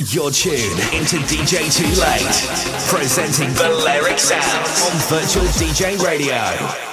You're tuned into DJ Too Late, presenting Balearic Sound on Virtual DJ Radio.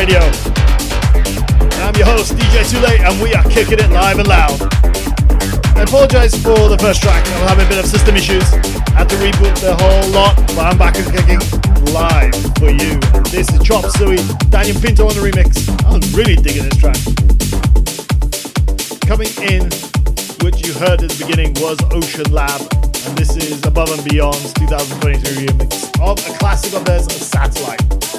Radio. I'm your host, DJ Too Late, and we are kicking it live and loud. I apologise for the first track, I'm having a bit of system issues. Had to reboot the whole lot, but I'm back and kicking live for you. This is Chop Suey, Daniel Pinto on the remix. I'm really digging this track. Coming in, which you heard at the beginning, was OceanLab, and this is Above and Beyond's 2023 remix of a classic of theirs, Satellite.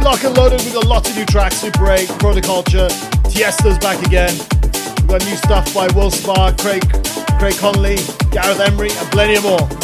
Stay locked and loaded, with a lot of new tracks, Super 8, Protoculture, Tiesto's back again. We've got new stuff by Will Spar, Craig, Craig Connelly, Gareth Emery, and plenty more.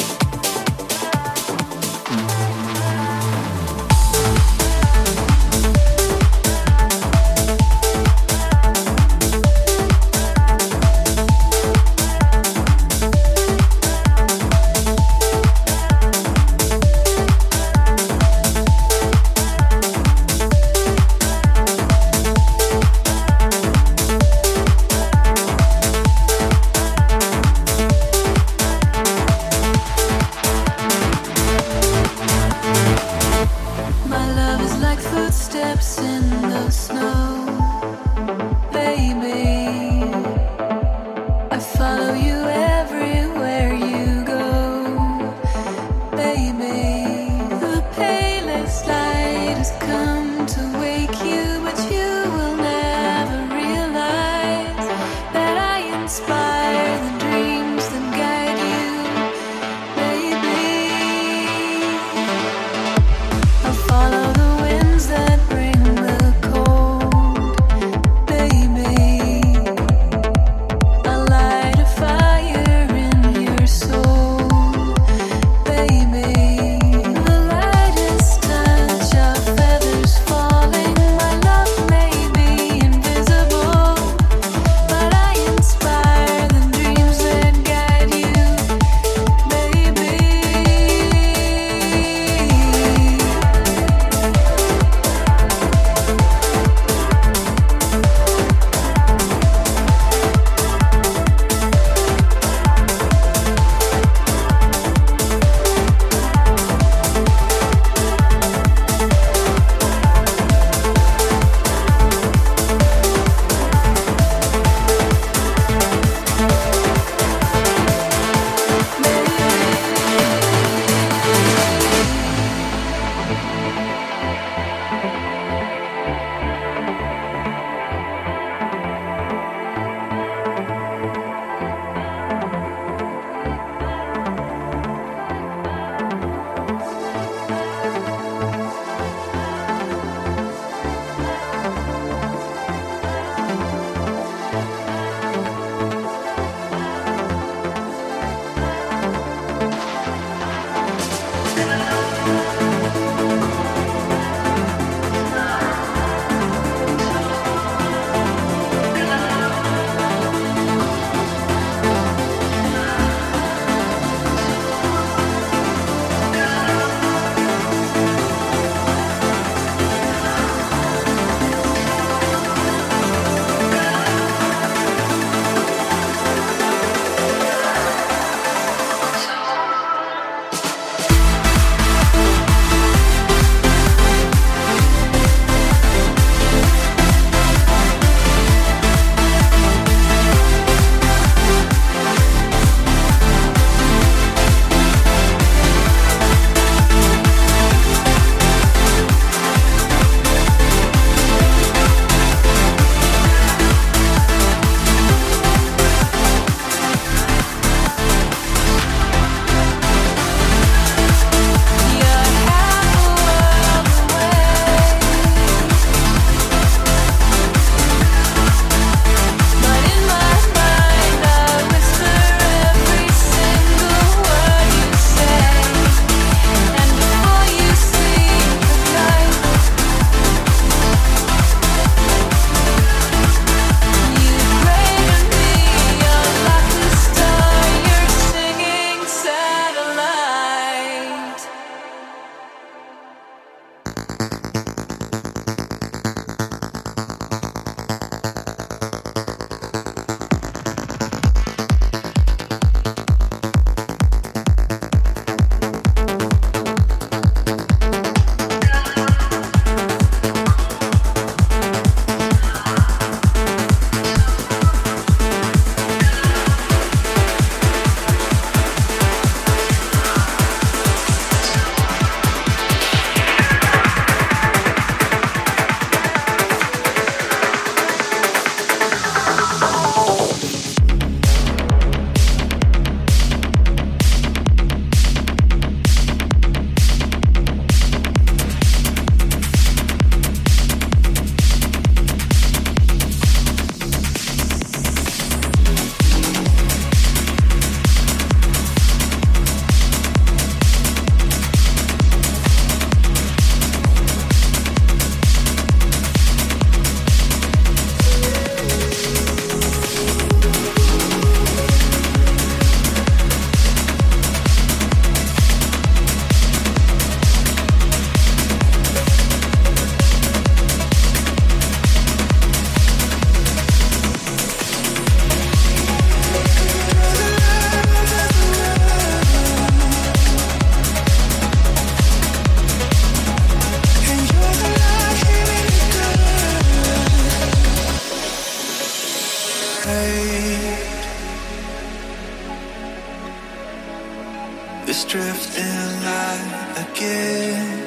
left in again.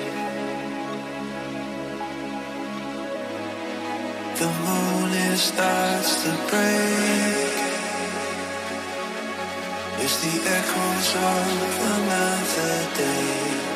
The moon it starts to break. It's the echoes of another day.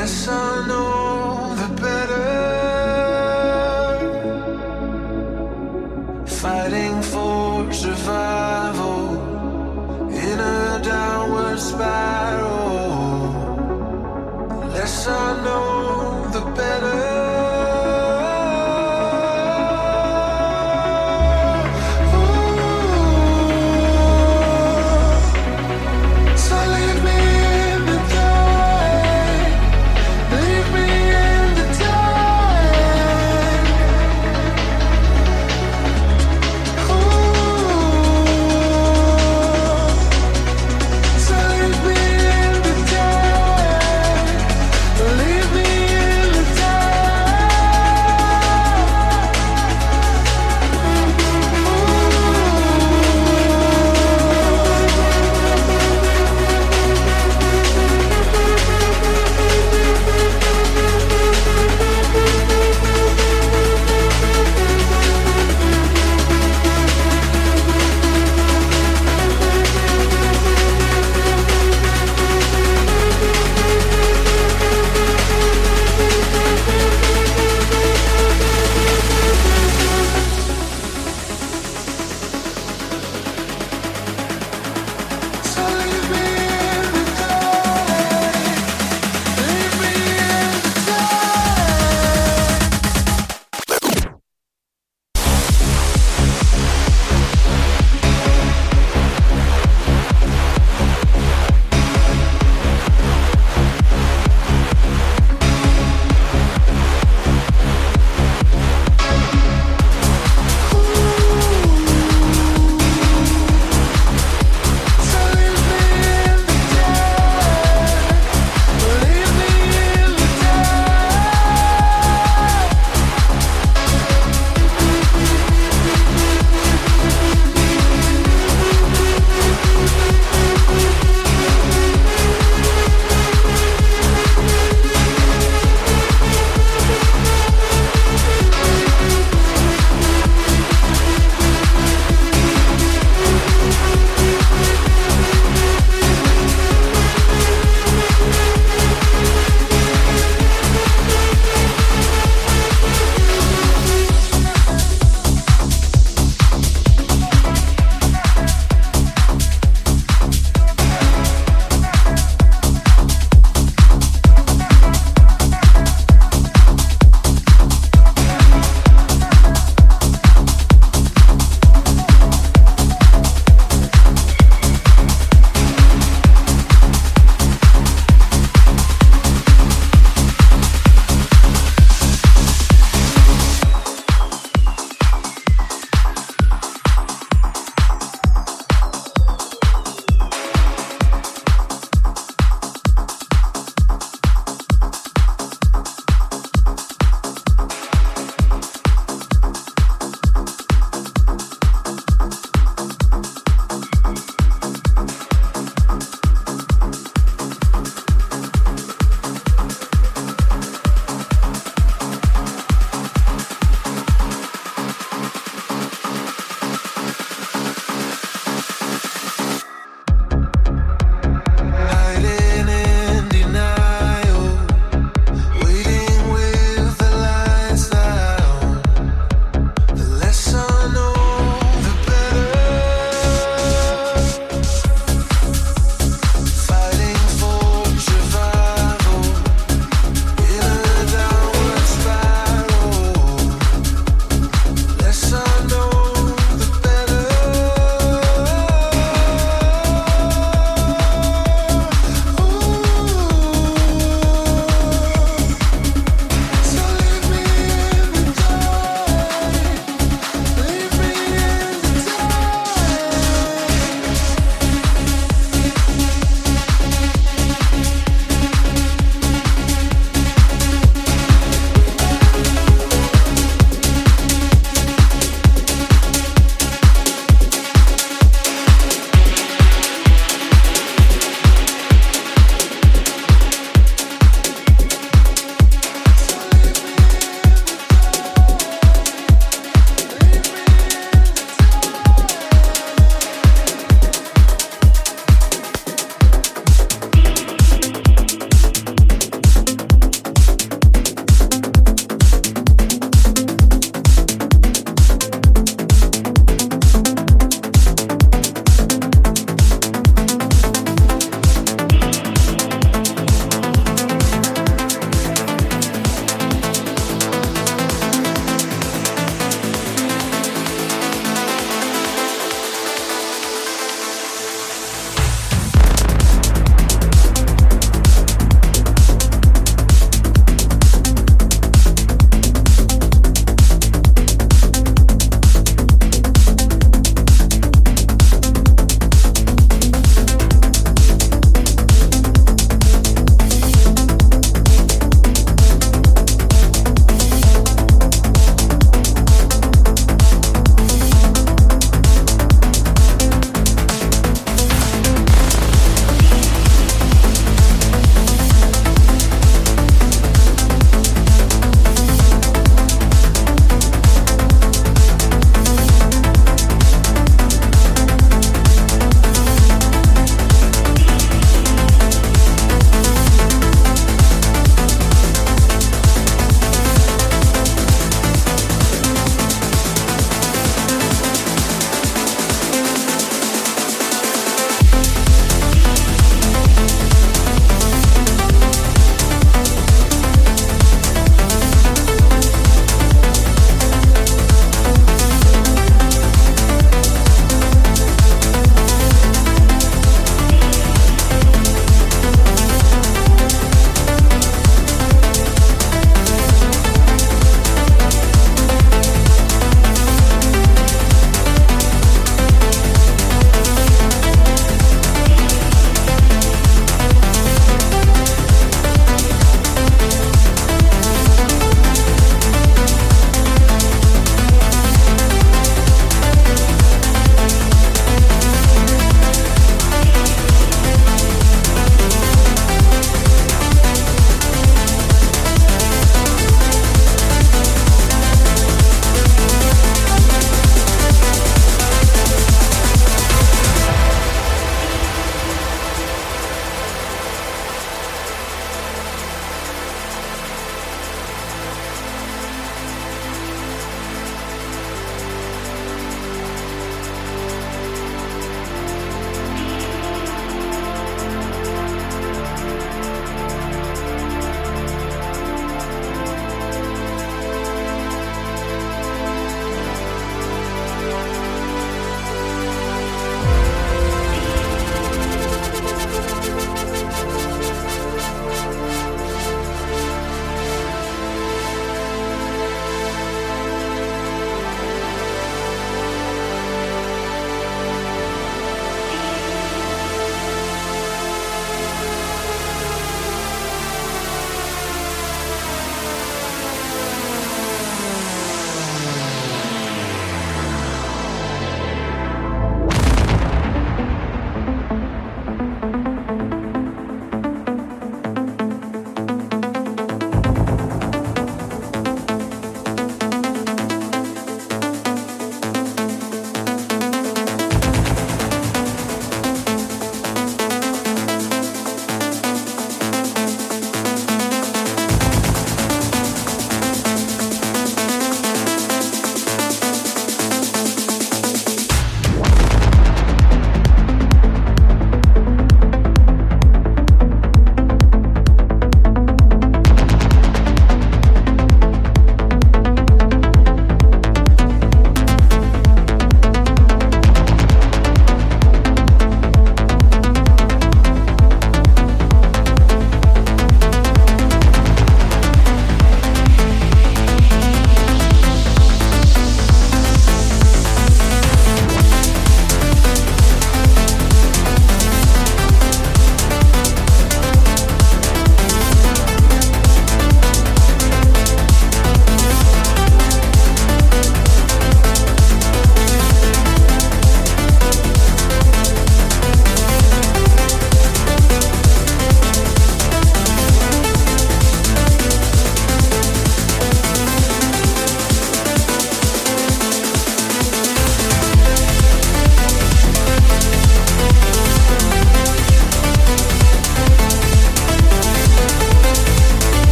Yes, I know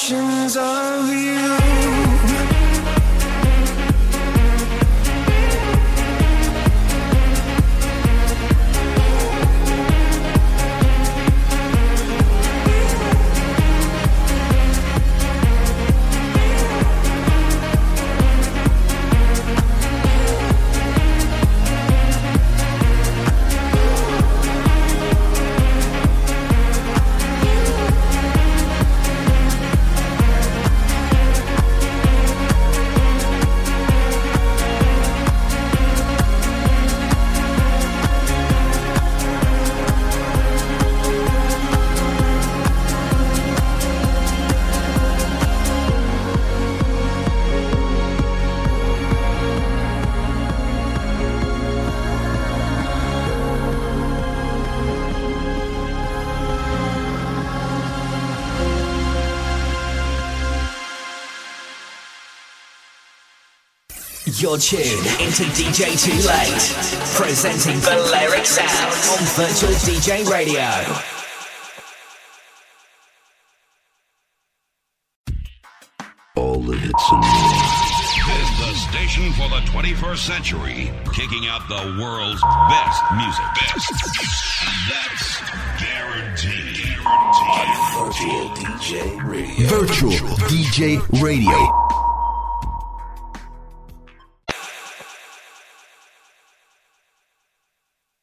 oceans of you. You're tuned into DJ Too Late, presenting Balearic Sound on Virtual DJ Radio. All the hits and more. This is the station for the 21st century, kicking out the world's best music. Best. That's guaranteed. Virtual DJ Radio. Virtual DJ Radio.